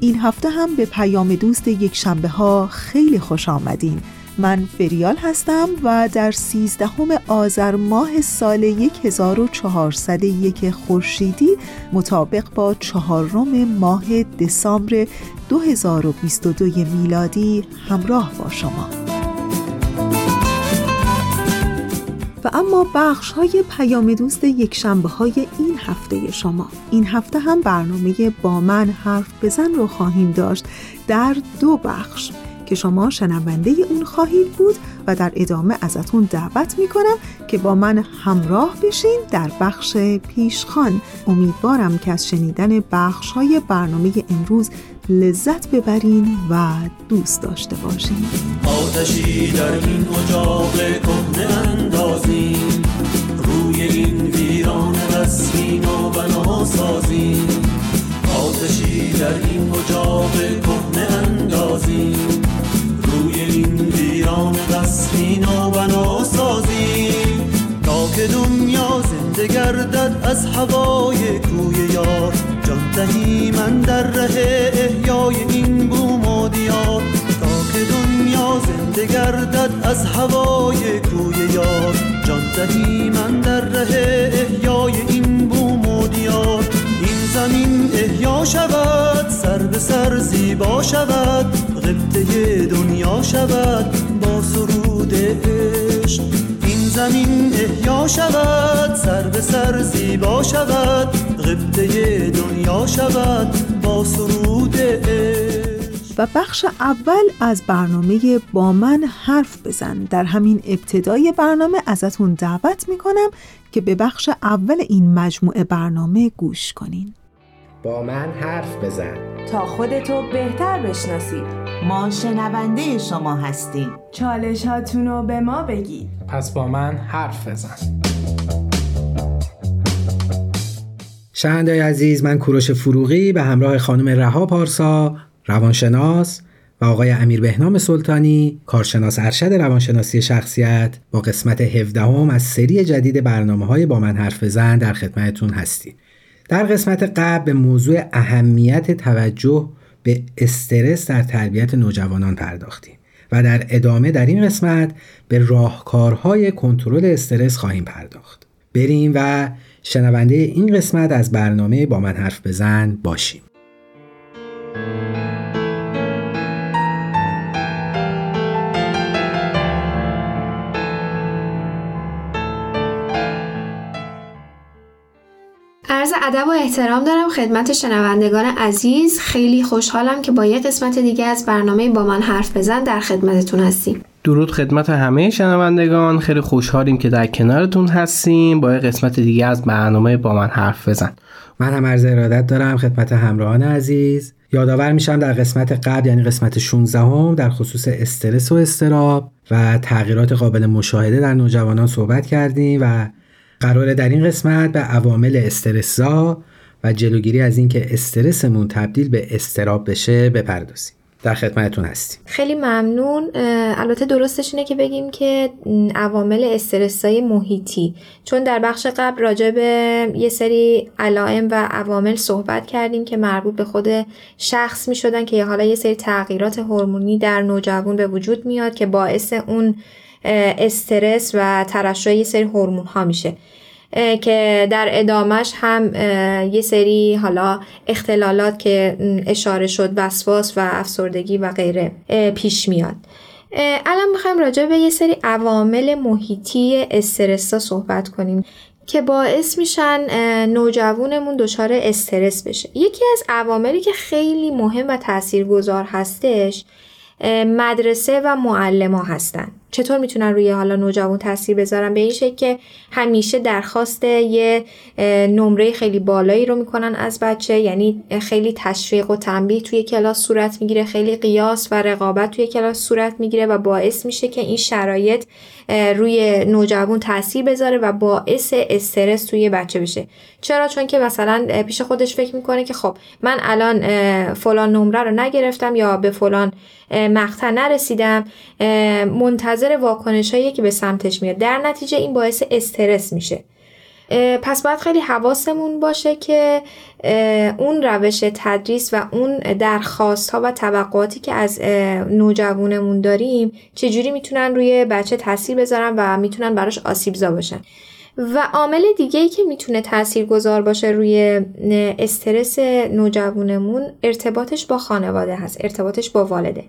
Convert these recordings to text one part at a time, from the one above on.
این هفته هم به پیام دوست یک شنبه ها خیلی خوش آمدین. من فریال هستم و در سیزدهم آذر ماه سال 1401 خورشیدی مطابق با چهارم ماه دسامبر 2022 میلادی همراه با شما. و اما بخش های پیام دوست یک شنبه های این هفته شما. این هفته هم برنامه با من حرف بزن رو خواهیم داشت در دو بخش که شما شنونده اون خواهید بود و در ادامه ازتون دعوت می‌کنم که با من همراه بشین در بخش پیشخان. امیدوارم که از شنیدن بخش های برنامه امروز لذت ببرین و دوست داشته باشین. آتشی در این اجاق اندازیم روی این ویران رسمین و بنا سازیم. آتشی در این اجاق کهنه اندازیم. روی این ویران رسمین و بنا سازیم. تا که دنیا زنده گردد از هوای کوی یار. جان دهی من در ره احیای این بوم و دیار. زنده گردد از هوای کوی یار. جان دهی من در ره احیای این بوم و دیار. این زمین احیا شود سر به سر زیبا شود غبطه دنیا شود با سرود عشق. این زمین احیا شود سر به سر زیبا شود غبطه دنیا شود با سرود و بخش اول از برنامه با من حرف بزن. در همین ابتدای برنامه ازتون دعوت می‌کنم که به بخش اول این مجموعه برنامه گوش کنین. با من حرف بزن. تا خودتو بهتر بشناسید ما شنونده شما هستیم. چالش هاتونو به ما بگید. پس با من حرف بزن. شهندای عزیز من کوروش فروغی به همراه خانم رها پارسا روانشناس و آقای امیر بهنام سلطانی کارشناس ارشد روانشناسی شخصیت با قسمت 17 هم از سری جدید برنامه های با من حرف بزن در خدمتتون هستیم. در قسمت قبل به موضوع اهمیت توجه به استرس در تربیت نوجوانان پرداختیم و در ادامه در این قسمت به راهکارهای کنترل استرس خواهیم پرداخت. بریم و شنونده این قسمت از برنامه با من حرف بزن باشیم. عرض ادب و احترام دارم خدمت شنوندگان عزیز. خیلی خوشحالم که با یه قسمت دیگه از برنامه با من حرف بزن در خدمتتون هستیم. درود خدمت همه شنوندگان. خیلی خوشحالیم که در کنارتون هستیم. با یه قسمت دیگه از برنامه با من حرف بزن. من هم عرض ارادت دارم خدمت همراهان عزیز. یادآور میشم در قسمت قبل یعنی قسمت 16 هم در خصوص استرس و استراب و تغییرات قابل مشاهده در نوجوانان صحبت کردیم و قراره در این قسمت به عوامل استرسا و جلوگیری از اینکه استرسمون تبدیل به استراب بشه بپردازیم. در خدمتتون هستیم. خیلی ممنون. البته درستش اینه که بگیم که عوامل استرسای محیطی. چون در بخش قبل راجع به یه سری علائم و عوامل صحبت کردیم که مربوط به خود شخص می شدن که حالا یه سری تغییرات هورمونی در نوجوان به وجود میاد که باعث اون استرس و ترشح یه سری هورمون ها میشه. که در ادامش هم یه سری حالا اختلالات که اشاره شد وسواس و افسردگی و غیره پیش میاد. الان می‌خوایم راجع به یه سری عوامل محیطی استرسا صحبت کنیم که باعث میشن نوجوانمون دچار استرس بشه. یکی از عواملی که خیلی مهم و تاثیرگذار هستش مدرسه و معلم ها هستن. چطور می‌تونن روی حالا نوجوان تاثیر بذارن؟ به این شکل که همیشه درخواست یه نمره خیلی بالایی رو می‌کنن از بچه. یعنی خیلی تشویق و تنبیه توی کلاس صورت می‌گیره خیلی قیاس و رقابت توی کلاس صورت می‌گیره و باعث میشه که این شرایط روی نوجوان تاثیر بذاره و باعث استرس توی بچه بشه. چرا؟ چون که مثلا پیش خودش فکر می‌کنه که خب من الان فلان نمره رو نگرفتم یا به فلان مقطع نرسیدم منتظر واکنش هایی که به سمتش میاد. در نتیجه این باعث استرس میشه. پس باید خیلی حواسمون باشه که اون روش تدریس و اون درخواست ها و توقعاتی که از نوجوانمون داریم چجوری می‌تونن روی بچه تاثیر بذارن و می‌تونن براش آسیبزا باشن؟ و عامل دیگه ای که می‌تونه تأثیر گذار باشه روی استرس نوجوانمون ارتباطش با خانواده هست ارتباطش با والده.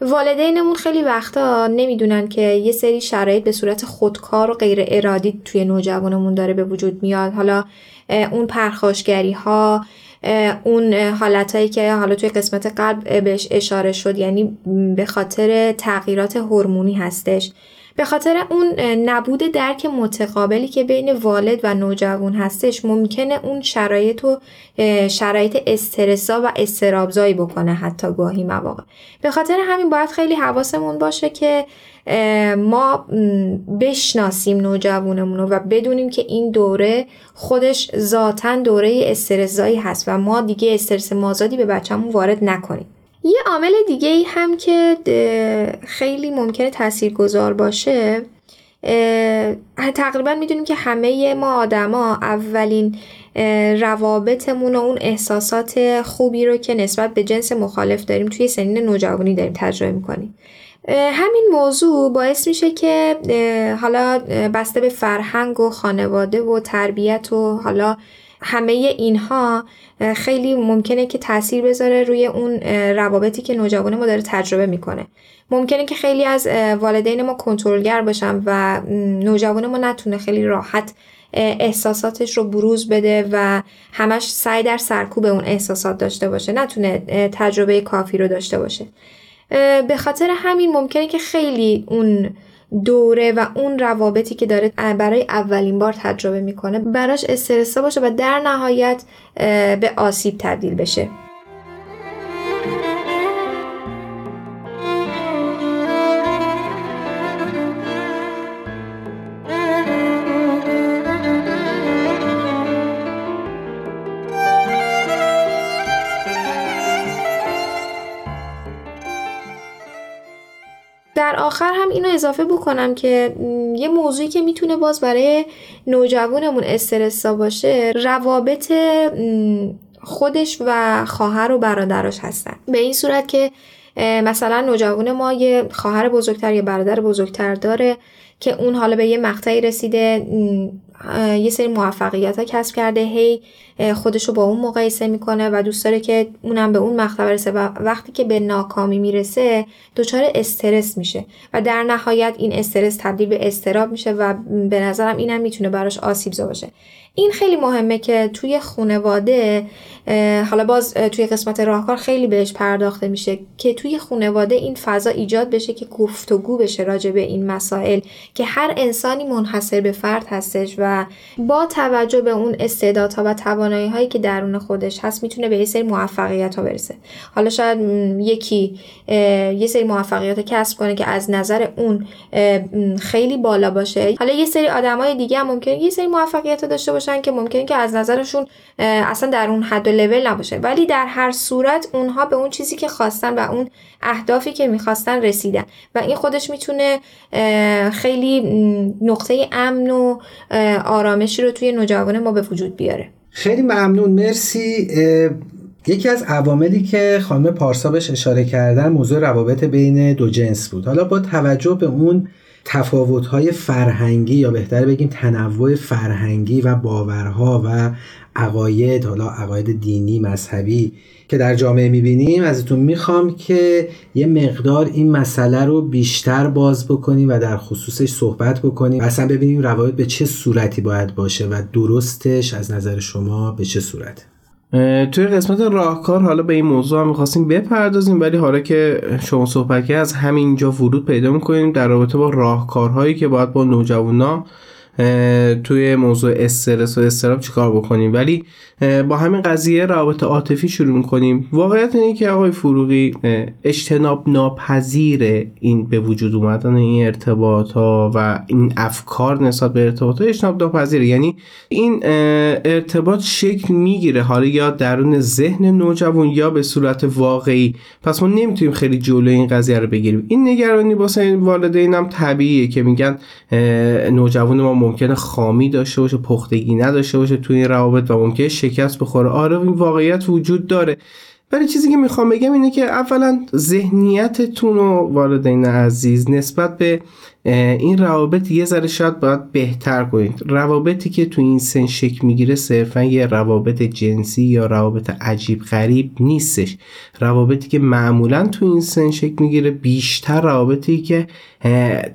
والدینمون خیلی وقتا نمی‌دونن که یه سری شرایط به صورت خودکار و غیر ارادی توی نوجوانمون داره به وجود میاد. حالا اون پرخاشگری ها اون حالتهایی که حالا توی قسمت قلب بهش اشاره شد یعنی به خاطر تغییرات هورمونی هستش. به خاطر اون نبود درک متقابلی که بین والد و نوجوان هستش ممکنه اون شرایط و شرایط استرسا و استرابزایی بکنه حتی گاهی مواقع. به خاطر همین باید خیلی حواسمون باشه که ما بشناسیم نوجوانمون و بدونیم که این دوره خودش ذاتا دوره استرسزایی هست و ما دیگه استرس مازادی به بچهمون وارد نکنیم. یه عامل دیگه ای هم که خیلی ممکنه تأثیر گذار باشه تقریبا می‌دونیم که همه ما آدما اولین روابطمون و اون احساسات خوبی رو که نسبت به جنس مخالف داریم توی سنین نوجوانی داریم تجربه می‌کنیم. همین موضوع باعث میشه که حالا بسته به فرهنگ و خانواده و تربیت و حالا همه اینها خیلی ممکنه که تاثیر بذاره روی اون روابطی که نوجوان ما داره تجربه می‌کنه. ممکنه که خیلی از والدین ما کنترلگر باشن و نوجوان ما نتونه خیلی راحت احساساتش رو بروز بده و همش سعی در سرکوب اون احساسات داشته باشه. نتونه تجربه کافی رو داشته باشه. به خاطر همین ممکنه که خیلی اون دوره و اون روابطی که داره برای اولین بار تجربه می‌کنه براش استرسا باشه و در نهایت به آسیب تبدیل بشه. آخر هم اینو اضافه بکنم که یه موضوعی که می‌تونه باز برای نوجوانمون استرسا باشه روابط خودش و خواهر و برادراش هستن. به این صورت که مثلا نوجوان ما یه خواهر بزرگتر یا برادر بزرگتر داره که اون حالا به یه مقطعی رسیده یه سری موفقیت ها کسب کرده هی خودش رو با اون مقایسه می‌کنه و دوست داره که اونم به اون مقطع برسه و وقتی که به ناکامی می‌رسه دچار استرس میشه و در نهایت این استرس تبدیل به استراب میشه و به نظرم اینم می‌تونه براش آسیب باشه. این خیلی مهمه که توی خانواده حالا باز توی قسمت راهکار خیلی بهش پرداخته میشه که توی خانواده این فضا ایجاد بشه که گفتگو بشه راجع به این مسائل که هر انسانی منحصر به فرد هستش و با توجه به اون استعدادها و توانایی هایی که درون خودش هست می‌تونه به یه سری موفقیت ها برسه. حالا شاید یکی یه سری موفقیت کسب کنه که از نظر اون خیلی بالا باشه. حالا یه سری آدمای دیگه هم ممکنه یه سری موفقیت داشته باشن که ممکنه که از نظرشون اصلا در اون حد و لول نباشه. ولی در هر صورت اونها به اون چیزی که خواستن و اون اهدافی که می‌خواستن رسیدن. و این خودش می‌تونه خیلی نقطه امن و آرامشی رو توی نوجوان ما به وجود بیاره. خیلی ممنون. مرسی. یکی از عواملی که خانم پارسا بهش اشاره کردن موضوع روابط بین دو جنس بود. حالا با توجه به اون تفاوت‌های فرهنگی یا بهتر بگیم تنوع فرهنگی و باورها و عقاید حالا عقاید دینی مذهبی که در جامعه می‌بینیم ازتون می‌خوام که یه مقدار این مسئله رو بیشتر باز بکنیم و در خصوصش صحبت بکنیم اصلا ببینیم روابط به چه صورتی باید باشه و درستش از نظر شما به چه صورت. توی قسمت راهکار حالا به این موضوع هم می‌خواستیم بپردازیم ولی حالا که شما صحبت از همینجا ورود پیدا می‌کنیم در رابطه با راهکارهایی که باید با نوجوانا توی موضوع استرس و استراب چیکار بکنیم. ولی با همین قضیه روابط عاطفی شروع می‌کنیم. واقعیت اینه که آقای فروغی اجتناب ناپذیر این به وجود اومدن این ارتباط ها و این افکار نسبت به ارتباط ها اجتناب ناپذیره. یعنی این ارتباط شکل می‌گیره. حالا یا درون ذهن نوجوان یا به صورت واقعی. پس ما نمی‌تونیم خیلی جلوی این قضیه رو بگیریم. این نگرانی واسه والدین هم طبیعیه که میگن نوجوان ما ممکنه خامی داشته باشه پختگی نداشته باشه توی این روابط و ممکنه شکست بخوره. آره این واقعیت وجود داره. ولی چیزی که می‌خوام بگم اینه که اولا ذهنیتتون و والدین عزیز نسبت به این روابط یه ذره شاید باید بهتر کنید. روابطی که تو این سن شکل می‌گیره صرفا یه روابط جنسی یا روابط عجیب غریب نیستش. روابطی که معمولا تو این سن شکل می‌گیره بیشتر روابطی که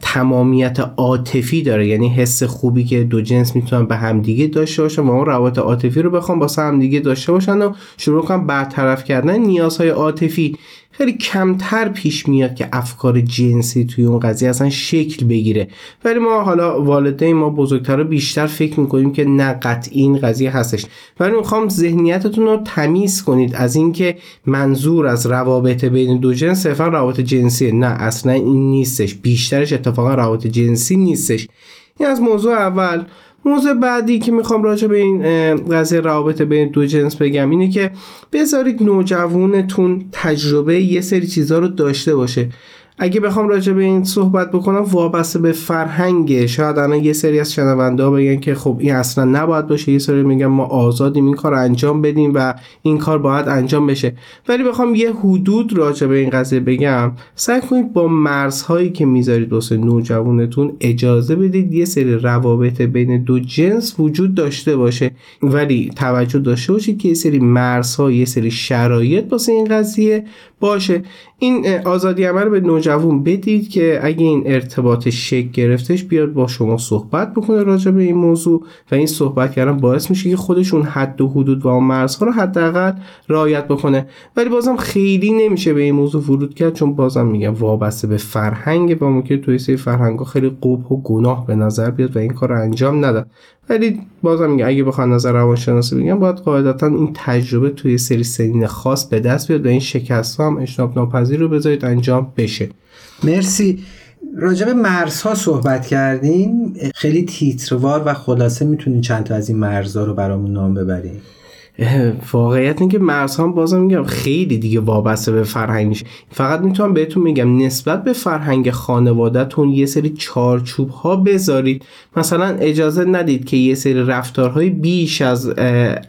تمامیت عاطفی داره. یعنی حس خوبی که دو جنس می‌تونن به همدیگه داشته باشن و اون روابط عاطفی رو بخوام با همدیگه داشته باشن و شروع کنم برطرف کردن نیازهای عاطفی. خیلی کمتر پیش میاد که افکار جنسی توی اون قضیه اصلا شکل بگیره. ولی ما حالا والدین ما بزرگتر بیشتر فکر می‌کنیم که نه قطعی این قضیه هستش. ولی می‌خوام ذهنیتتون رو تمیز کنید از اینکه منظور از روابط بین دو جنس صرفا روابط جنسی نه اصلا این نیستش. بیشترش اتفاقا روابط جنسی نیستش. این از موضوع اول. موضوع بعدی که می‌خوام راجع به این قضیه روابط بین دو جنس بگم اینه که بذارید نوجوانتون تجربه یه سری چیزها رو داشته باشه. اگه بخوام راجع به این صحبت بکنم وابسته به فرهنگه شاید الان یه سری از شنونده بگن که خب این اصلا نباید باشه. یه سری میگن ما آزادیم این کار انجام بدیم و این کار باید انجام بشه. ولی بخوام یه حدود راجع به این قضیه بگم. سعی کنید با مرزهایی که می‌ذارید واسه نوجوانتون اجازه بدید یه سری روابط بین دو جنس وجود داشته باشه. ولی توجه داشته باشید که یه سری مرزها یه سری شرایط واسه این قضیه باشه. این آزادی عمل به نوجوان بدید که اگه این ارتباط شکل گرفتش بیاد با شما صحبت بکنه راجع به این موضوع و این صحبت کردن باعث میشه که خودشون حد و حدود و اون مرزها رو حداقل رعایت بکنه. ولی بازم خیلی نمیشه به این موضوع ورود کرد چون بازم میگم وابسته به فرهنگ و ممکن توی سری فرهنگ خیلی قبح و گناه به نظر بیاد و این کار رو انجام نداد ولی بازم میگم اگه بخوام نظر روانشناسی بگم باید قاعدتا این تجربه توی سری سنین خاص به دست بیاد و این شکست هم اجتناب ناپذیر رو بذارید انجام بشه. مرسی. راجب مرزها صحبت کردین. خیلی تیتروار و خلاصه می‌تونین چند تا از این مرزها رو برامون نام ببرین. واقعیت اینکه مرز هم بازم میگم خیلی دیگه وابسته به فرهنگ میشه فقط می‌تونم بهتون میگم نسبت به فرهنگ خانوادهتون یه سری چارچوب ها بذارید. مثلا اجازه ندید که یه سری رفتارهای بیش از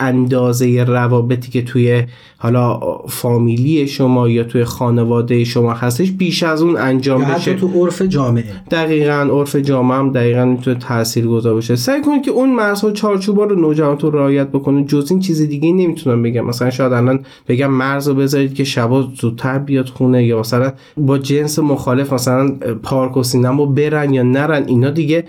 اندازه روابطی که توی حالا فامیلی شما یا توی خانواده شما هستش بیش از اون انجام بشه. تو عرف جامعه. دقیقا عرف جامعه هم دقیقا می‌تونه تاثیر گذار باشه. سعی کنید که اون مرزها چارچوبا رو نوجوانتون رعایت بکنید جز این چیز دیگه نمی‌تونم بگم. مثلا شاید الان بگم مرز رو بذارید که شبا زودتر بیاد خونه یا مثلا با جنس مخالف مثلا پارک و سینما برن یا نرن اینا دیگه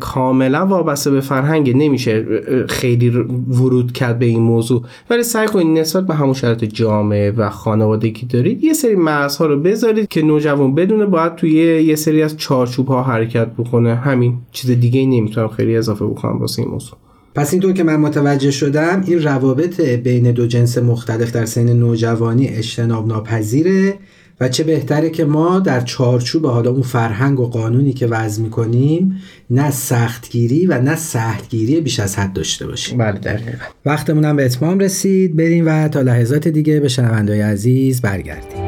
کاملا وابسته به فرهنگ نمیشه خیلی ورود کرد به این موضوع. ولی سعی کنید نسبت به همون شرایط جامعه و خانوادگی دارید یه سری مرزها رو بذارید که نوجوان بدونه باید توی یه سری از چارچوب ها حرکت بکنه. همین چیز دیگه نمی‌تونم خیلی اضافه بکنم واسه این موضوع. پس اینطور که من متوجه شدم این روابط بین دو جنس مختلف در سن نوجوانی اجتناب ناپذیره و چه بهتره که ما در چارچوب حالا اون فرهنگ و قانونی که وضع می‌کنیم نه سختگیری و نه سختگیری بیش از حد داشته باشیم. بله دقیقا. وقتمون هم به اتمام رسید. بریم و تا لحظات دیگه به شنوندای عزیز برگردیم.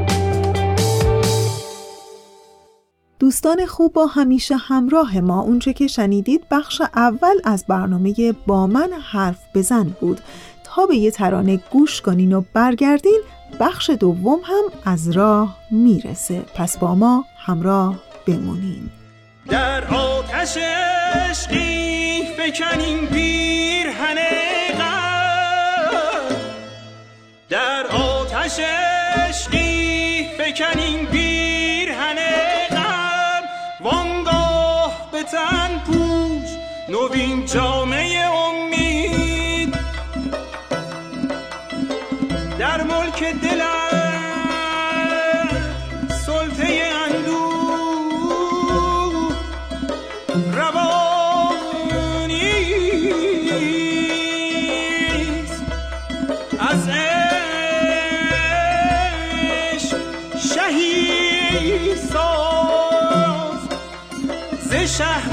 دوستان خوب با همیشه همراه ما. اونچه که شنیدید بخش اول از برنامه با من حرف بزن بود. تا به یه ترانه گوش کنین و برگردین بخش دوم هم از راه می‌رسه. پس با ما همراه بمونین. در آتش عشقی فکنیم پیرهن در آتش عشقی فکنیم پیرهن نوین جامعه امید. در ملک دلم سلطه اندوه روانیست از عشق شهید ساز. ز شهنامه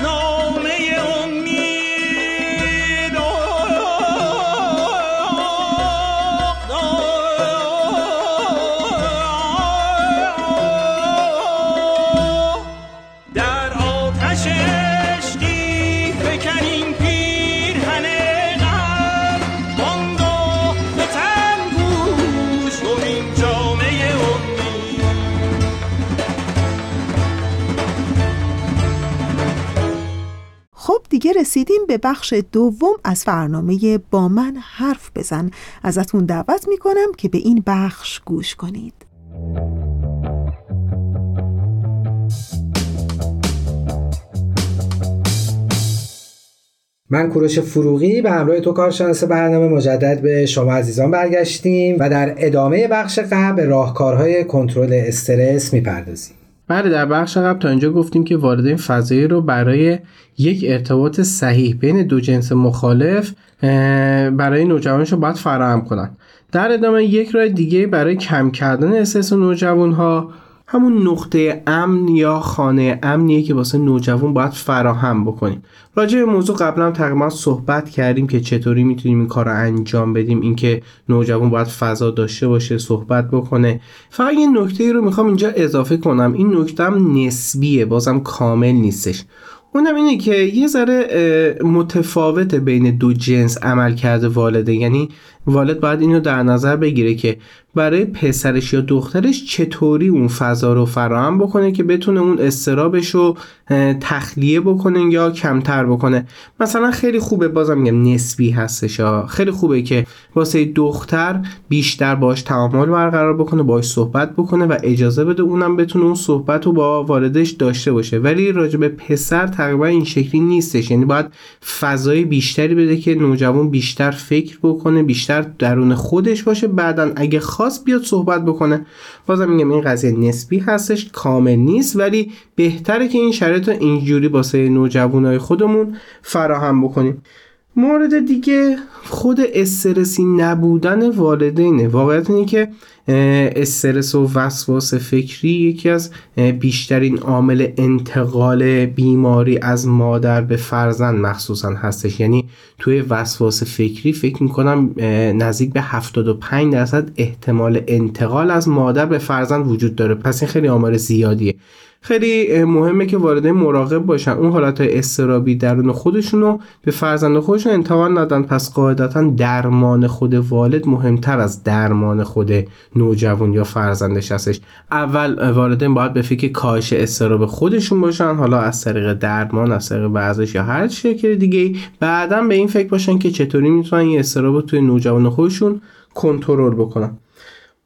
رسیدیم به بخش دوم از برنامه با من حرف بزن. ازتون دعوت می‌کنم که به این بخش گوش کنید. من کوروش فروغی به همراه تو کارشناس برنامه مجدد به شما عزیزان برگشتیم و در ادامه بخش قبل به راهکارهای کنترل استرس می‌پردازیم. بله در بخش قبل تا اینجا گفتیم که والدین فضایی رو برای یک ارتباط صحیح بین دو جنس مخالف برای نوجوانشون باید فراهم کنن. در ادامه یک راه دیگه برای کم کردن استرس نوجوان ها همون نقطه امن یا خانه امنیه که واسه نوجوان باید فراهم بکنیم. راجع به موضوع قبلا تقریبا صحبت کردیم که چطوری می‌تونیم این کار رو انجام بدیم اینکه نوجوان باید فضا داشته باشه صحبت بکنه. فقط یه نکته رو می‌خوام اینجا اضافه کنم. این نکته هم نسبیه بازم کامل نیستش. اونم اینه که یه ذره متفاوت بین دو جنس عمل کرده والده. یعنی والد باید اینو در نظر بگیره که برای پسرش یا دخترش چطوری اون فضا رو فراهم بکنه که بتونه اون استرابش رو تخلیه بکنه یا کمتر بکنه. مثلا خیلی خوبه بازم میگم نسبی هستش خیلی خوبه که واسه دختر بیشتر باش تعامل برقرار بکنه باش صحبت بکنه و اجازه بده اونم بتونه اون صحبت رو با والدش داشته باشه. ولی راجع به پسر تقریبا این شکلی نیستش. یعنی باید فضای بیشتری بده که نوجوان بیشتر فکر بکنه بیشتر درون خودش باشه بعدا اگه خواست بیاد صحبت بکنه. بازم میگم این قضیه نسبی هستش کامل نیست ولی بهتره که این شرایط رو اینجوری واسه نوجوانای خودمون فراهم بکنیم. مورد دیگه خود استرسی نبودن والدینه. واقعیت اینه که استرس و وسواس فکری یکی از بیشترین عامل انتقال بیماری از مادر به فرزند مخصوصا هستش. یعنی توی وسواس فکری فکر می‌کنم نزدیک به 75 درصد احتمال انتقال از مادر به فرزند وجود داره. پس این خیلی آمار زیادیه. خیلی مهمه که والدین مراقب باشن. اون حالت های استرابی درون خودشون رو به فرزند خودشون انتقال ندن. پس قاعدتا درمان خود والد مهمتر از درمان خود نوجوان یا فرزندش هستش. اول والدین باید به فکر کاهش استراب خودشون باشن. حالا از طریق درمان از طریق ورزش یا هر شکل دیگه بعدا به این فکر باشن که چطوری می‌تونن این استراب توی نوجوان خودشون کنترل بکنن.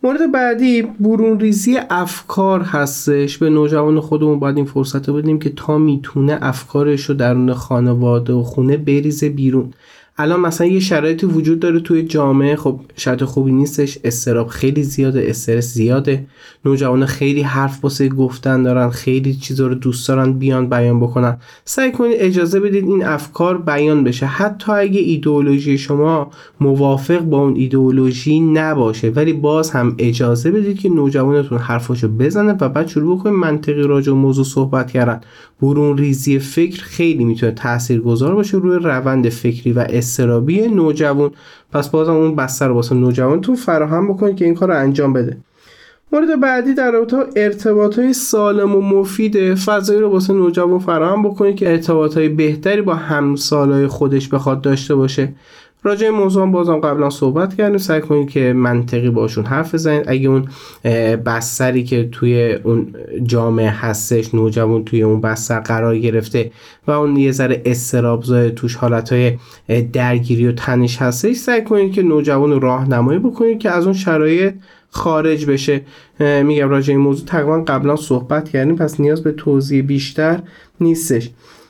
مورد بعدی برون ریزی افکار هستش. به نوجوان خودمون باید این فرصت رو بدیم که تا می‌تونه افکارش رو درون خانواده و خونه بریزه بیرون. الان مثلا یه شرایطی وجود داره توی جامعه خب شرط خوبی نیستش استراب خیلی زیاده استرس زیاده نوجوان خیلی حرف واسه گفتن دارن خیلی چیزا رو دوست دارن بیان بیان بکنن. سعی کنید اجازه بدید این افکار بیان بشه. حتی اگه ایدئولوژی شما موافق با اون ایدئولوژی نباشه ولی باز هم اجازه بدید که نوجوانتون حرفاشو بزنه و بعد شروع بکنید منطقی راجع موضوع صحبت کردن. برون ریزی فکر خیلی می‌تونه تاثیرگذار باشه روی روند فکری و استرابی نوجوان. پس بازم اون بستر رو واسه نوجوانتون فراهم بکنید که این کار رو انجام بده. مورد بعدی در رابطه ارتباط های سالم و مفید فضایی رو واسه نوجوان فراهم بکنید که ارتباط های بهتری با همسالای خودش بخواد داشته باشه. راجع موضوع بازم قبلا صحبت کردیم. سعی کنید که منطقی باشون حرف بزنید اگه اون بستری که توی اون جامعه هستش نوجوان توی اون بستر قرار گرفته و اون یه ذره استراب توش حالتهای درگیری و تنش هستش سعی کنید که نوجوان راهنمایی بکنید که از اون شرایط خارج بشه. میگم راجع این موضوع تقریبا قبلا صحبت کردیم پس نیاز به توضیح بیشتر نیستش.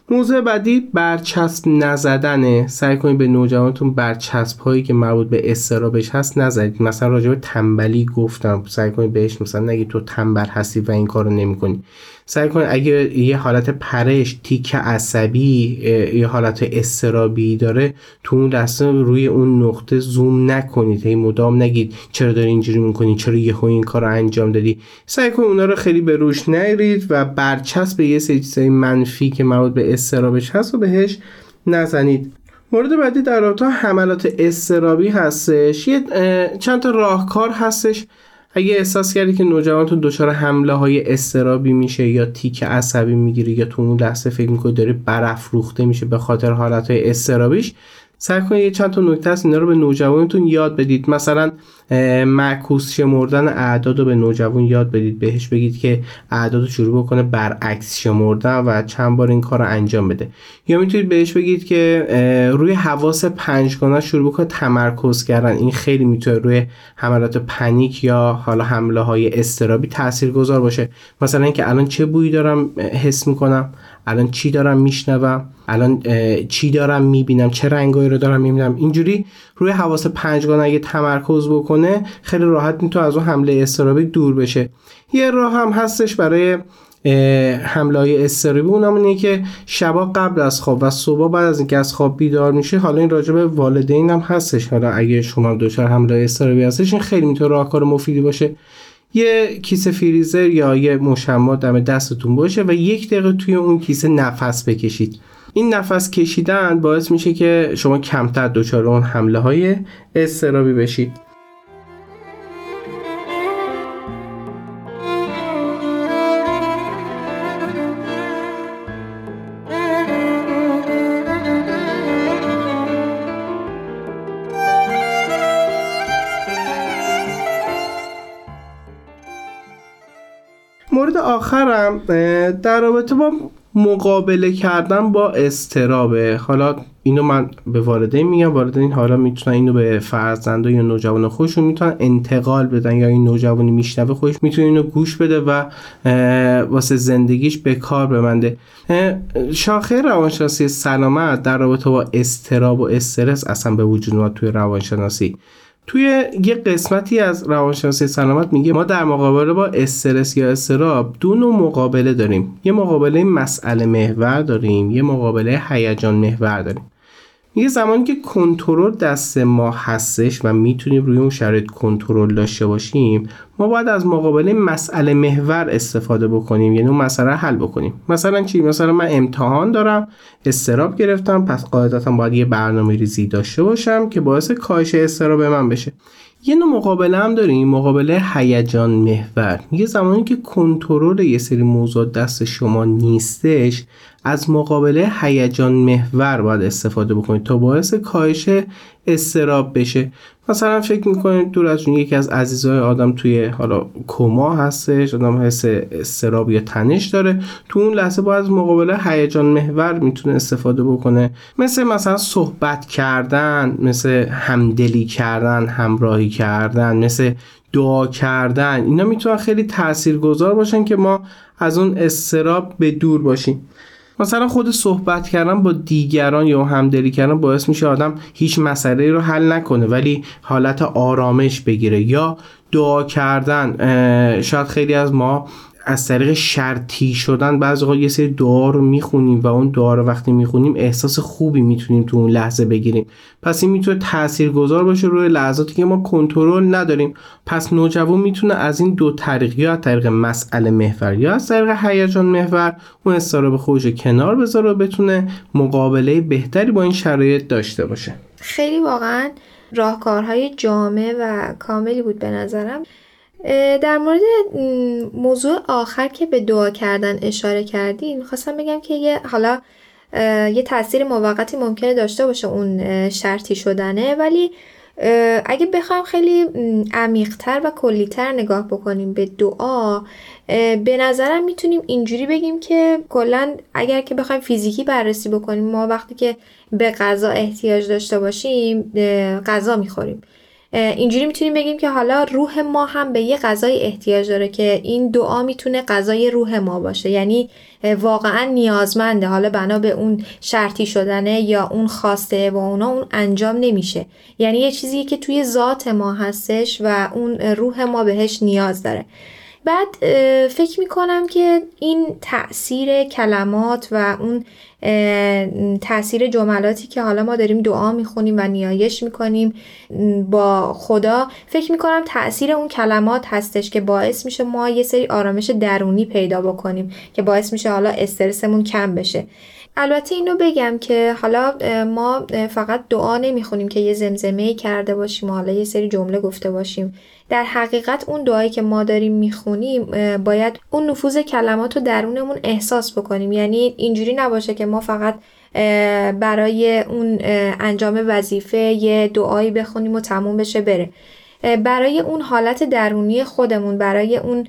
موضوع بعدی برچسب نزدنه سعی کنید به نوجوانتون برچسب هایی که مربوط به استرابش هست نزدید. مثلا راجع به تنبلی گفتم. سعی کنید بهش مثلا نگید تو تنبل هستی و این کارو نمی‌کنی. سعی کنید اگه یه حالت پرش تیک عصبی یه حالت استرابی داره تو اون دسته روی اون نقطه زوم نکنید. هی مدام نگید چرا داری اینجوری می‌کنی؟ چرا یهو این کار رو انجام دادی؟ سعی کنید اونا رو خیلی به روش نگیرید و برچسب یه سری منفی که مربوط به استرابش هست و بهش نزنید. مورد بعدی در رابطه حملات استرابی هستش. یه چند تا راهکار هستش. اگه احساس کردی که نوجوانتون دچار حمله های استرابی میشه یا تیک عصبی می‌گیره یا تو اون لحظه فکر می‌کنی داره برافروخته میشه به خاطر حالت های استرابیش سعی کنید چند تا نکته هست اینا رو به نوجوانتون یاد بدید. مثلا معکوس شمردن اعداد رو به نوجوان یاد بدید. بهش بگید که اعداد رو شروع بکنه برعکس شمردن و چند بار این کار رو انجام بده. یا می‌تونید بهش بگید که روی حواس پنجگانه شروع بکنه تمرکز کردن. این خیلی می‌تونه روی حملات پنیک یا حالا حمله های استرابی گذار باشه. مثلا اینکه الان چه بویی دارم حس می‌کنم. الان چی دارم میشنوم؟ الان چی دارم می‌بینم؟ چه رنگایی رو دارم می‌بینم؟ اینجوری روی حواس پنجگانه اگه تمرکز بکنه خیلی راحت می‌تونه از اون حمله استرابی دور بشه. یه راه هم هستش برای حمله های استرابی. اونم اینه که شبا قبل از خواب و صبح بعد از اینکه از خواب بیدار میشه حالا این راجع به هم هستش. حالا اگه شما دچار حمله استرابی هستش این خیلی می‌تونه راهکار مفیدی باشه. یه کیسه فریزر یا یه مشما دم دستتون باشه و یک دقیقه توی اون کیسه نفس بکشید. این نفس کشیدن باعث میشه که شما کمتر دچار اون حمله های استرابی بشید. آخرم در رابطه با مقابله کردن با استرابه حالا اینو من به والدین میگم والدین حالا می‌تونن اینو به فرزند یا نوجوان خودشون می‌تونن انتقال بدن یا این نوجوانی میشنوه خودش می‌تونه اینو گوش بده و واسه زندگیش به کار بمنده شاخه روانشناسی سلامت در رابطه با استراب و استرس اصلا به وجود اومد توی روانشناسی. توی یه قسمتی از روانشناسی سلامت میگه ما در مقابله با استرس یا استراب دو نوع مقابله داریم. یه مقابله مسئله محور داریم یه مقابله هیجان محور داریم. میگه زمانی که کنترل دست ما هستش و می‌تونیم روی اون شرایط کنترل داشته باشیم ما باید از مقابله مسئله محور استفاده بکنیم یعنی اون مسئله حل بکنیم. مثلا چی؟ مثلا من امتحان دارم استراب گرفتم پس قاعدتا باید یه برنامه ریزی داشته باشم که باعث کاهش استراب من بشه. یه نوع مقابله هم داریم مقابله هیجان محور. میگه زمانی که کنترل یه سری موضوع دست شما نیستش از مقابله هیجان محور باید استفاده بکنید تا باعث کاهش استراب بشه. مثلا فکر می‌کنید دور از یکی از عزیزای آدم توی حالا کما هستش آدم حس استراب یا تنش داره تو اون لحظه باید از مقابله هیجان محور می‌تونه استفاده بکنه. مثل مثلا صحبت کردن مثل همدلی کردن همراهی کردن مثل دعا کردن اینا می‌تونن خیلی تاثیرگذار باشن که ما از اون استراب به دور باشیم. مثلا خود صحبت کردن با دیگران یا همدلی کردن باعث میشه آدم هیچ مسئله رو حل نکنه ولی حالت آرامش بگیره یا دعا کردن شاید خیلی از ما از طریق شرطی شدن بعضی اوقات یه سری دعا رو می‌خونیم و اون دعا رو وقتی می‌خونیم احساس خوبی می‌تونیم تو اون لحظه بگیریم. پس این می‌تونه تاثیرگذار باشه روی لحظاتی که ما کنترل نداریم. پس نوجوان می‌تونه از این دو طریق یا از طریق مسئله محور یا از طریق هیجان محور اون استراب خودش کنار بذاره و بتونه مقابله بهتری با این شرایط داشته باشه. خیلی واقعا راهکارهای جامع و کاملی بود به نظرم. در مورد موضوع آخر که به دعا کردن اشاره کردین خواستم بگم که یه حالا یه تاثیر موقتی ممکنه داشته باشه اون شرطی شدنه ولی اگه بخوایم خیلی عمیقتر و کلیتر نگاه بکنیم به دعا به نظرم می‌تونیم اینجوری بگیم که کلا اگر که بخوایم فیزیکی بررسی بکنیم ما وقتی که به غذا احتیاج داشته باشیم غذا می‌خوریم. اینجوری می‌تونیم بگیم که حالا روح ما هم به یه غذای احتیاج داره که این دعا می‌تونه غذای روح ما باشه. یعنی واقعا نیازمنده. حالا بنا به اون شرطی شدنه یا اون خواسته و اونا اون انجام نمیشه. یعنی یه چیزی که توی ذات ما هستش و اون روح ما بهش نیاز داره. بعد فکر می‌کنم که این تاثیر کلمات و اون تاثیر جملاتی که حالا ما داریم دعا می‌خونیم و نیایش می‌کنیم با خدا فکر می‌کنم تاثیر اون کلمات هستش که باعث میشه ما یه سری آرامش درونی پیدا بکنیم که باعث میشه حالا استرسمون کم بشه. البته اینو بگم که حالا ما فقط دعا نمی‌خونیم که یه زمزمه کرده باشیم و حالا یه سری جمله گفته باشیم. در حقیقت اون دعایی که ما داریم می‌خونیم باید اون نفوذ کلمات رو درونمون احساس بکنیم. یعنی اینجوری نباشه که ما فقط برای اون انجام وظیفه یه دعایی بخونیم و تموم بشه بره. برای اون حالت درونی خودمون برای اون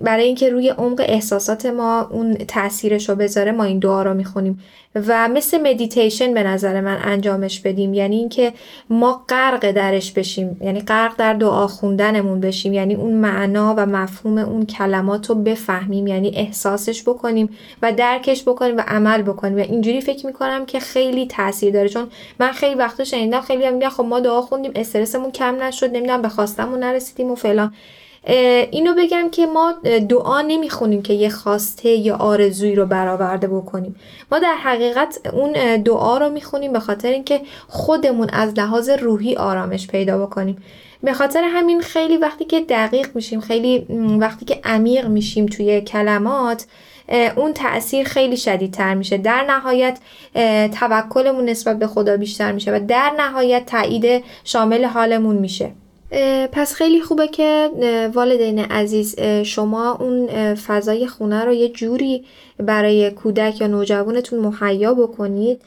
برای اینکه روی عمق احساسات ما اون تاثیرش بذاره ما این دعا رو می‌خونیم. و مثل مدیتیشن به نظر من انجامش بدیم. یعنی اینکه ما غرق درش بشیم. یعنی غرق در دعا خوندنمون بشیم. یعنی اون معنا و مفهوم اون کلمات رو بفهمیم. یعنی احساسش بکنیم و درکش بکنیم و عمل بکنیم. و اینجوری فکر می‌کنم که خیلی تاثیر داره. چون من خیلی وقتا شنیدم خیلی هم میگن خب ما دعا خوندیم استرسمون کم نشد نمی‌دونم به خواستمون نرسیدیم و فلان. اینو بگم که ما دعا نمی‌خونیم که یه خواسته یا آرزویی رو برآورده بکنیم. ما در حقیقت اون دعا رو می‌خونیم به خاطر اینکه خودمون از لحاظ روحی آرامش پیدا بکنیم. به خاطر همین خیلی وقتی که دقیق میشیم خیلی وقتی که عمیق میشیم توی کلمات اون تاثیر خیلی شدیدتر میشه. در نهایت توکلمون نسبت به خدا بیشتر میشه و در نهایت تایید شامل حالمون میشه. پس خیلی خوبه که والدین عزیز شما اون فضای خونه رو یه جوری برای کودک یا نوجوانتون مهیا بکنید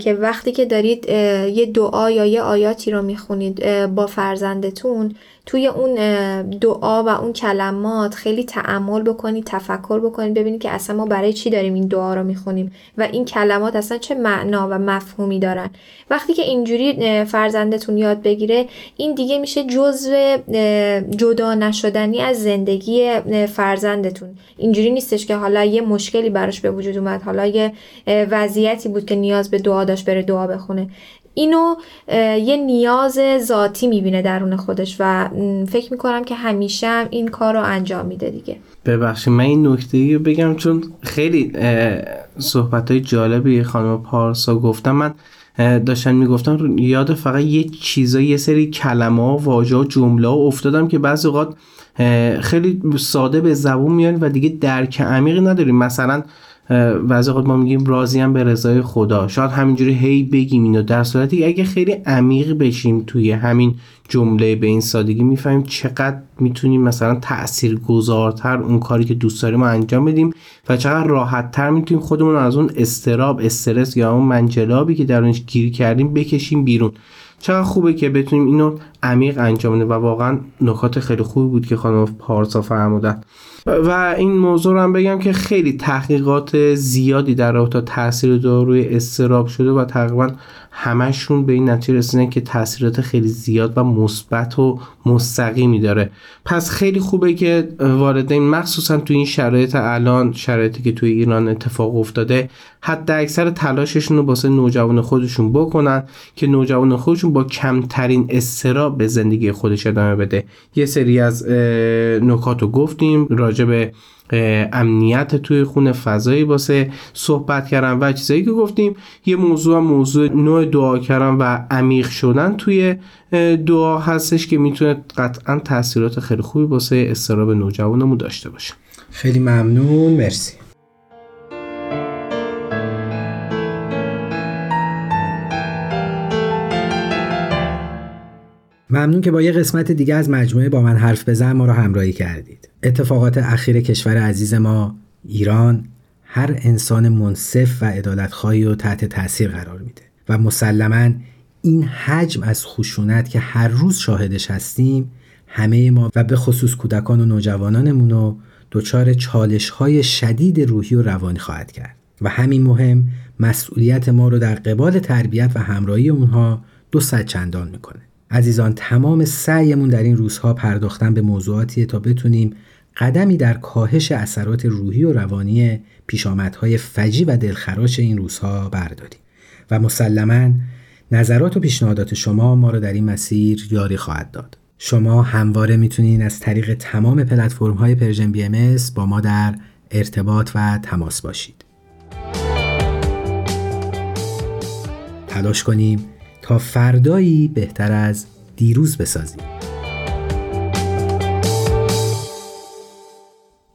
که وقتی که دارید یه دعا یا یه آیاتی رو می‌خونید با فرزندتون توی اون دعا و اون کلمات خیلی تعمل بکنید تفکر بکنید ببینید که اصلا ما برای چی داریم این دعا رو می‌خونیم و این کلمات اصلا چه معنا و مفهومی دارن. وقتی که اینجوری فرزندتون یاد بگیره این دیگه میشه جزو جدا نشدنی از زندگی فرزندتون. اینجوری نیستش که حالا یه مشکلی براش به وجود اومد حالا یه وضعیتی بود که نیاز به دعا داشت بره دعا بخونه. اینو یه نیاز ذاتی می‌بینه درون خودش و فکر می‌کنم که همیشه هم این کار رو انجام میده دیگه. ببخشید من این نکته رو بگم چون خیلی صحبت های جالبی خانم پارسا گفتم من داشتن می‌گفتم یاد فقط یه چیزایی یه سری کلمه ها واژه ها جمله ها افتادم که بعضی اوقات خیلی ساده به زبون میان و دیگه درک عمیقی نداریم. مثلا بعضی وقت ما میگیم راضیم به رضای خدا. شاید همینجوری هی بگیم اینو. در صورتی اگه خیلی عمیق بشیم توی همین جمله به این سادگی می‌فهمیم چقدر می‌تونیم مثلا تأثیر گذارتر اون کاری که دوست داریم انجام بدیم و چقدر راحتتر می‌تونیم خودمون از اون استراب استرس یا اون منجلابی که درونش گیر کردیم بکشیم بیرون. چقدر خوبه که بتونیم اینو عمیق انجام بدیم و واقعا نکات خیلی خوبی بود که خانم پارسا فرمودن و این موضوع رو هم بگم که خیلی تحقیقات زیادی در رابطه تاثیر داروی استراب شده و تقریبا همشون به این نتیجه رسیدن که تاثیرات خیلی زیاد و مثبت و مستقیمی داره. پس خیلی خوبه که والدین مخصوصا تو این شرایط الان شرایطی که توی ایران اتفاق افتاده حتی اکثر تلاششون رو واسه نوجوان خودشون بکنن که نوجوان خودشون با کمترین استراب به زندگی خودش ادامه بده. یه سری از نکات رو گفتیم راجع به امنیت توی خونه فضایی واسه صحبت کردن و چیزایی که گفتیم. یه موضوع موضوع نوع دعا کردن و عمیق شدن توی دعا هستش که می‌تونه قطعا تاثیرات خیلی خوبی واسه استراب نوجوانمون داشته باشه. خیلی ممنون مرسی. ممنون که با یه قسمت دیگه از مجموعه با من حرف بزن ما رو همراهی کردید. اتفاقات اخیر کشور عزیز ما ایران هر انسان منصف و عدالتخواهی رو تحت تاثیر قرار میده و مسلما این حجم از خشونت که هر روز شاهدش هستیم همه ما و به خصوص کودکان و نوجوانانمون رو دچار چالش های شدید روحی و روانی خواهد کرد و همین مهم مسئولیت ما رو در قبال تربیت و همراهی اونها دو صد چندان می‌کنه عزیزان تمام سعیمون در این روزها پرداختن به موضوعاتیه تا بتونیم قدمی در کاهش اثرات روحی و روانی پیشامدهای فجیع و دلخراش این روزها برداریم. و مسلما نظرات و پیشنهادات شما ما رو در این مسیر یاری خواهد داد. شما همواره می‌تونید از طریق تمام پلتفرم های Persian BM با ما در ارتباط و تماس باشید. تلاش کنیم تا فردایی بهتر از دیروز بسازیم.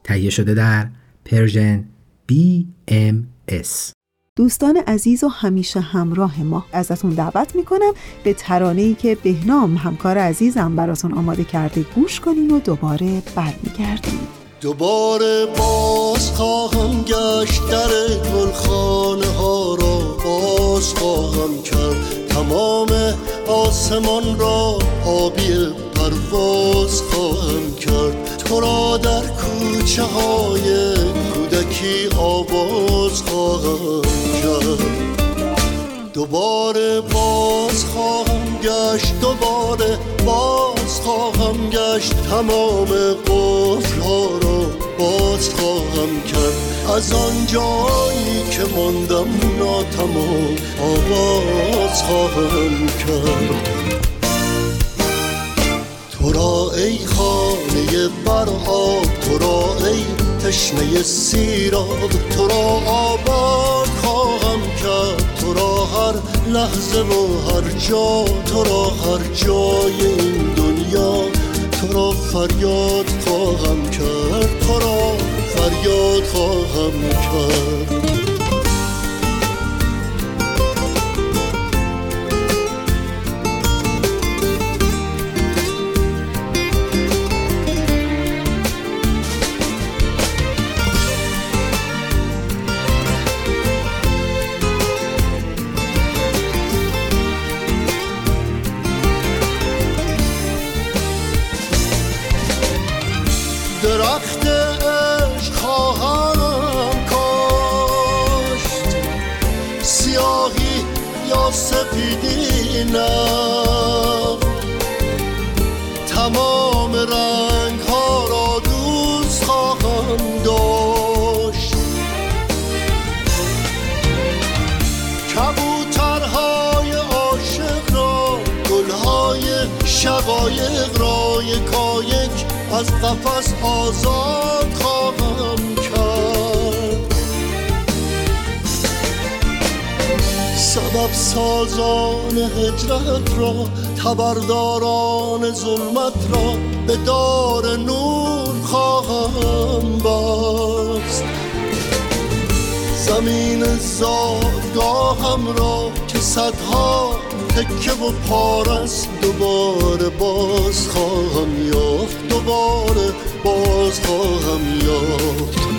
تهیه شده در پرژن BMS دوستان عزیز و همیشه همراه ما ازتون دعوت می‌کنم به ترانه ای که بهنام همکار عزیزم براتون آماده کرده گوش کنین و دوباره برمیگردیم. دوباره باز خواهم گشت در گلخانه ها را باز خواهم کرد. آسمان را آبی پرواز خواهم کرد. تو را در کوچه های کودکی آواز خواهم کرد. دوباره باز خواهم گشت دوباره باز خواهم گشت. تمام قفل ها را باز خواهم کرد. از آن جایی که ماندم ناتمام آواز خواهم کرد. ای خانه برآب تو را ای تشنه سیراب. تو را آباد خواهم کرد تو را هر لحظه و هر جا. تو را هر جای این دنیا تو را فریاد خواهم کرد. تو را فریاد خواهم کرد. نه تمام رنگ ها را دوست خواهم داشت. کبوترهای عاشق را گلهای شقایق را یکایک از قفس آزاد سازان هجرت را تبرداران ظلمت را به دار نور خواهم بست. زمین زادگاهم را که صدها تکه و پارست دوباره باز خواهم یافت دوباره باز خواهم یافت.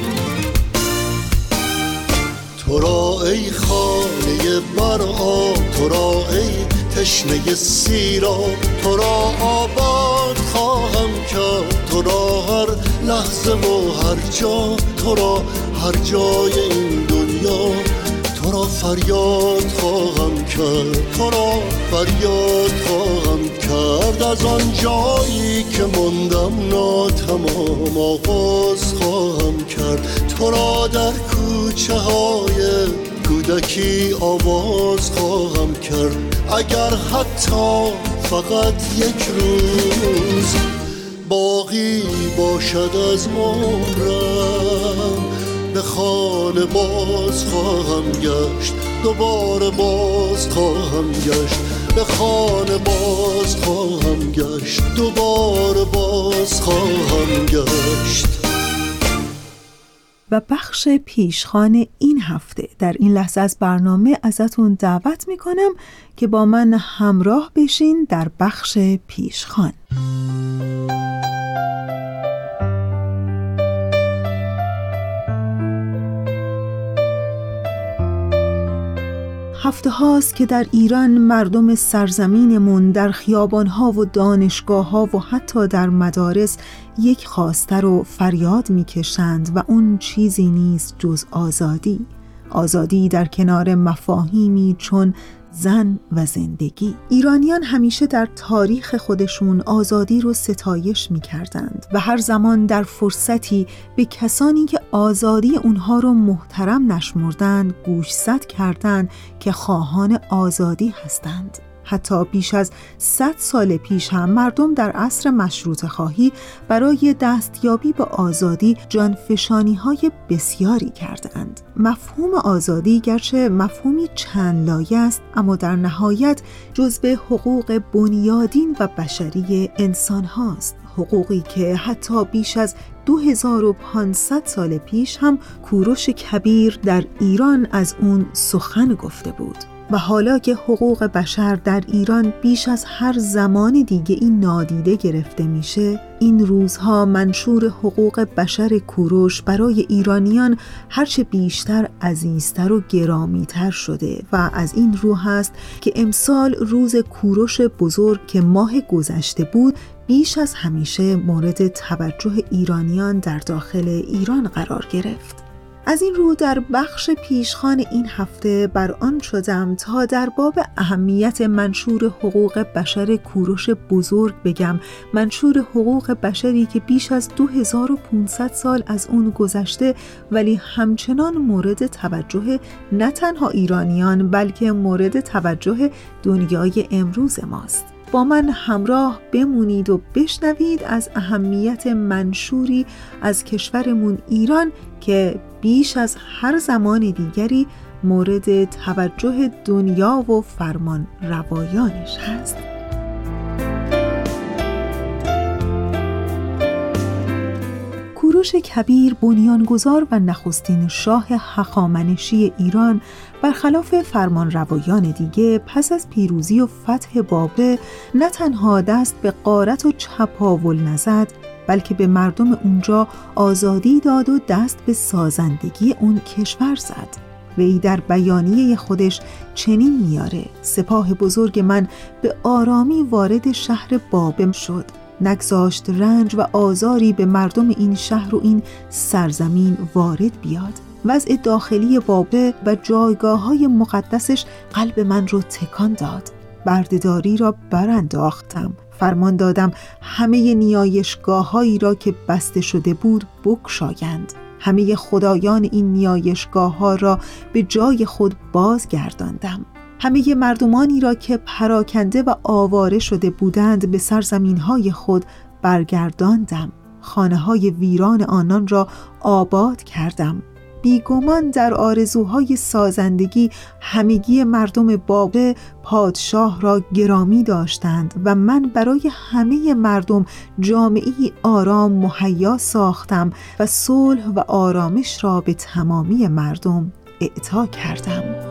تو را ای خانه برآب تو را ای تشنه سیراب تو را آباد خواهم کرد تو را هر لحظه و هر جا تو را هر جای این دنیا تو را فریاد خواهم کرد تو را فریاد خواهم از آن جایی که ماندم ناتمام آغاز خواهم کرد. تو را در کوچه های کودکی آواز خواهم کرد. اگر حتی فقط یک روز باقی باشد از عمرم به خانه باز خواهم گشت. دوباره باز خواهم گشت. به خانه باز خواهم گشت. دوباره باز خواهم گشت. و بخش پیشخان این هفته. در این لحظه از برنامه ازتون دعوت می‌کنم که با من همراه بشین در بخش پیشخان. هفته هاست که در ایران مردم سرزمینمون در خیابانها و دانشگاه ها و حتی در مدارس یک خواسته رو فریاد می‌کشند و اون چیزی نیست جز آزادی. آزادی در کنار مفاهیمی چون زن و زندگی. ایرانیان همیشه در تاریخ خودشون آزادی رو ستایش می کردند و هر زمان در فرصتی به کسانی که آزادی اونها رو محترم نشمردند گوشزد کردند که خواهان آزادی هستند. حتی بیش از 100 سال پیش هم مردم در عصر مشروط خواهی برای دستیابی به آزادی جانفشانی های بسیاری کردند. مفهوم آزادی گرچه مفهومی چند لایه است اما در نهایت جزء حقوق بنیادین و بشری انسان هاست. حقوقی که حتی بیش از 2500 سال پیش هم کوروش کبیر در ایران از اون سخن گفته بود. و حالا که حقوق بشر در ایران بیش از هر زمان دیگه این نادیده گرفته میشه این روزها منشور حقوق بشر کوروش برای ایرانیان هرچه بیشتر عزیزتر و گرامیتر شده و از این رو هست که امسال روز کوروش بزرگ که ماه گذشته بود بیش از همیشه مورد توجه ایرانیان در داخل ایران قرار گرفت. از این رو در بخش پیشخان این هفته بر آن شدم تا در باب اهمیت منشور حقوق بشر کوروش بزرگ بگم. منشور حقوق بشری که بیش از 2500 سال از اون گذشته ولی همچنان مورد توجه نه تنها ایرانیان بلکه مورد توجه دنیای امروز ماست. با من همراه بمونید و بشنوید از اهمیت منشوری از کشورمون ایران که بیش از هر زمان دیگری مورد توجه دنیا و فرمان روایانش هست. کوروش کبیر بنیانگذار و نخستین شاه حخامنشی ایران برخلاف فرمان روایان دیگه پس از پیروزی و فتح بابه نه تنها دست به قارت و چپاول نزد بلکه به مردم اونجا آزادی داد و دست به سازندگی اون کشور زد. وی در بیانیه خودش چنین میاره سپاه بزرگ من به آرامی وارد شهر بابم شد. نگذاشت رنج و آزاری به مردم این شهر و این سرزمین وارد بیاد. وضع داخلی بابه و جایگاه های مقدسش قلب من رو تکان داد. بردهداری را برانداختم. فرمان دادم همه نیایشگاه هایی را که بسته شده بود بکشایند. همه خدایان این نیایشگاه ها را به جای خود بازگرداندم. همه مردمانی را که پراکنده و آواره شده بودند به سرزمین های خود برگرداندم. خانه های ویران آنان را آباد کردم. بیگمان در آرزوهای سازندگی همگی مردم بابه پادشاه را گرامی داشتند و من برای همه مردم جامعه آرام مهیا ساختم و صلح و آرامش را به تمامی مردم اعطا کردم.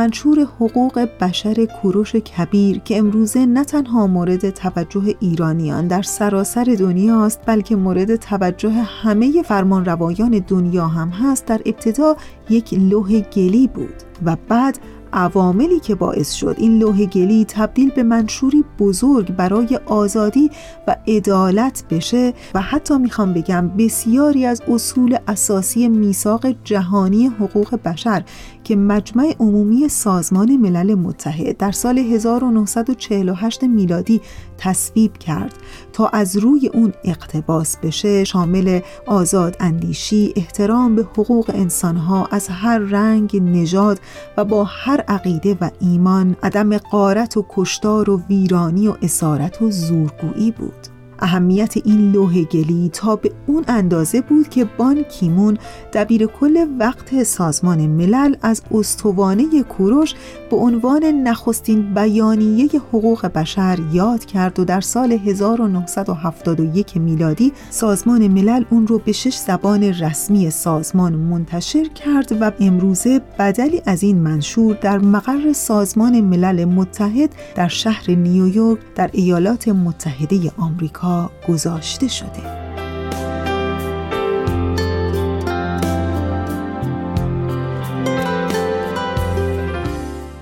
منشور حقوق بشر کوروش کبیر که امروزه نه تنها مورد توجه ایرانیان در سراسر دنیا است بلکه مورد توجه همه فرمانروایان دنیا هم هست در ابتدا یک لوح گلی بود و بعد عواملی که باعث شد این لوح گلی تبدیل به منشوری بزرگ برای آزادی و عدالت بشه و حتی می‌خوام بگم بسیاری از اصول اساسی میثاق جهانی حقوق بشر که مجمع عمومی سازمان ملل متحد در سال 1948 میلادی تصویب کرد تا از روی اون اقتباس بشه شامل آزاد اندیشی، احترام به حقوق انسانها از هر رنگ، نژاد و با هر عقیده و ایمان، عدم قارت و کشتار و ویرانی و اسارت و زورگویی بود. اهمیت این لوح گلی تا به اون اندازه بود که بان کیمون دبیر کل وقت سازمان ملل از استوانه کوروش به عنوان نخستین بیانیه حقوق بشر یاد کرد و در سال 1971 میلادی سازمان ملل اون رو به شش زبان رسمی سازمان منتشر کرد و امروزه بدلی از این منشور در مقر سازمان ملل متحد در شهر نیویورک در ایالات متحده آمریکا گذاشته شده.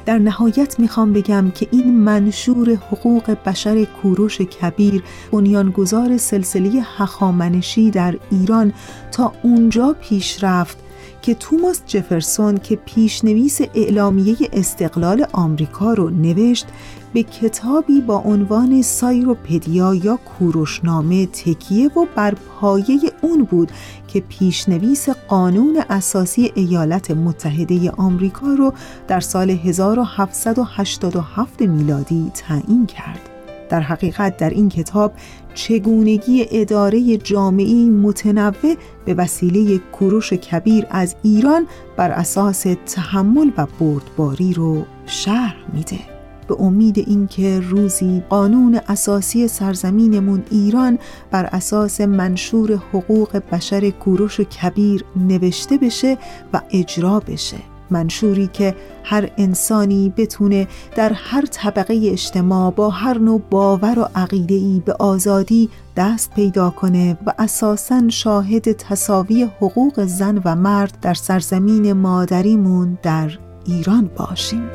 در نهایت می‌خوام بگم که این منشور حقوق بشر کوروش کبیر بنیانگذار سلسله هخامنشی در ایران تا اونجا پیش رفت که توماس جفرسون که پیشنویس اعلامیه استقلال آمریکا رو نوشت به کتابی با عنوان سایروپدیا یا کوروشنامه تکیه و بر پایه اون بود که پیشنویس قانون اساسی ایالات متحده آمریکا رو در سال 1787 میلادی تعیین کرد. در حقیقت در این کتاب چگونگی اداره جامعی متنوع به وسیله کوروش کبیر از ایران بر اساس تحمل و بردباری رو شرح میده. به امید اینکه روزی قانون اساسی سرزمینمون ایران بر اساس منشور حقوق بشر کوروش کبیر نوشته بشه و اجرا بشه منشوری که هر انسانی بتونه در هر طبقه اجتماع با هر نوع باور و عقیده‌ای به آزادی دست پیدا کنه و اساساً شاهد تصاوی حقوق زن و مرد در سرزمین مادریمون در ایران باشیم.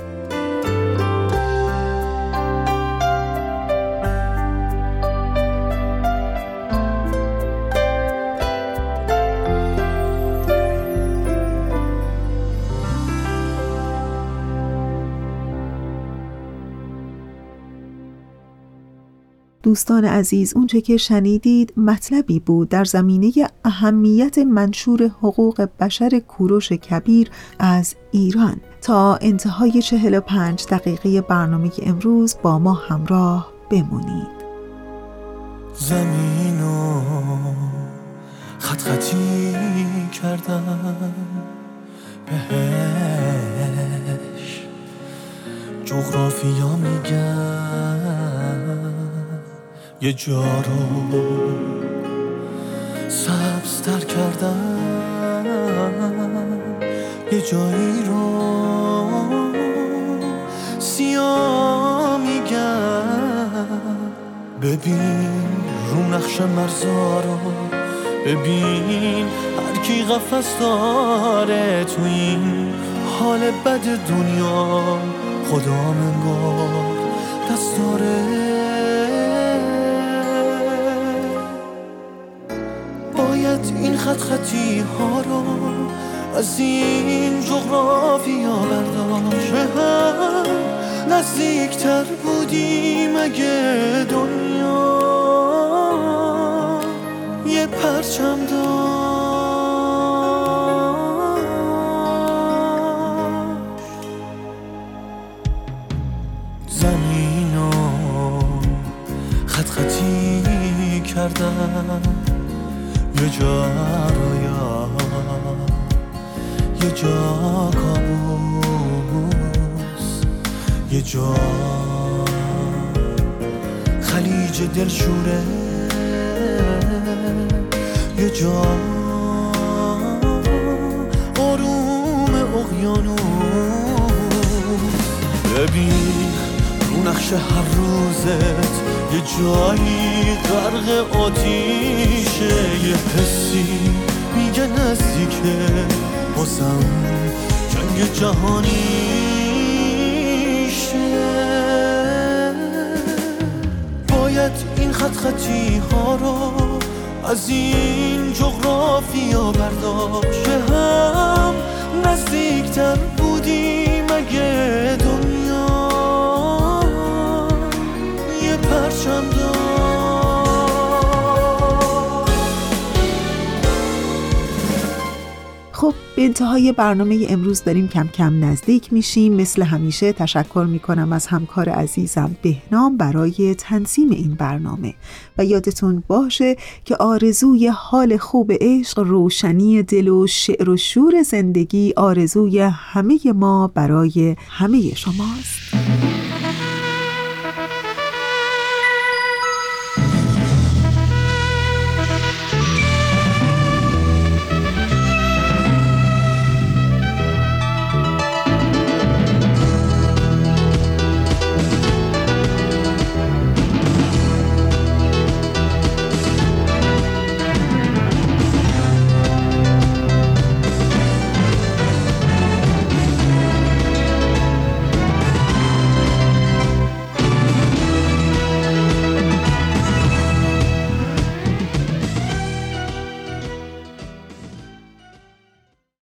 دوستان عزیز اونچه که شنیدید مطلبی بود در زمینه اهمیت منشور حقوق بشر کوروش کبیر از ایران. تا انتهای 45 دقیقه برنامه امروز با ما همراه بمونید. زمینو خط خطی کردم. بهش جغرافیا میگم. یه جا رو سبزتر کردم یه جایی رو سیاه میگم ببین رو نقش مرزا رو ببین هر کی قفص داره تو این حال بد دنیا. خدا منگار دست داره خطی ها رو از این جغرافیا برداشت. هم نزدیکتر بودیم اگه دنیا یه پرچم داشت. زمینو خط خطی کردم یه جا رویا یه جا کابوس یه جا خلیج دلشوره یه جا آروم اقیانوس. ببین رو نقش هر روزت یه جایی غرق آتیشه یه حسی میگه نزدیکه بازم جنگ جهانیشه باید این خط خطی ها رو از این جغرافیا برداشت. هم نزدیکتر بودیم اگه خب به انتهای برنامه امروز داریم کم کم نزدیک میشیم. مثل همیشه تشکر می‌کنم از همکار عزیزم بهنام برای تنظیم این برنامه. و یادتون باشه که آرزوی حال خوب عشق روشنی دل و شعر و شور زندگی آرزوی همه ما برای همه شماست.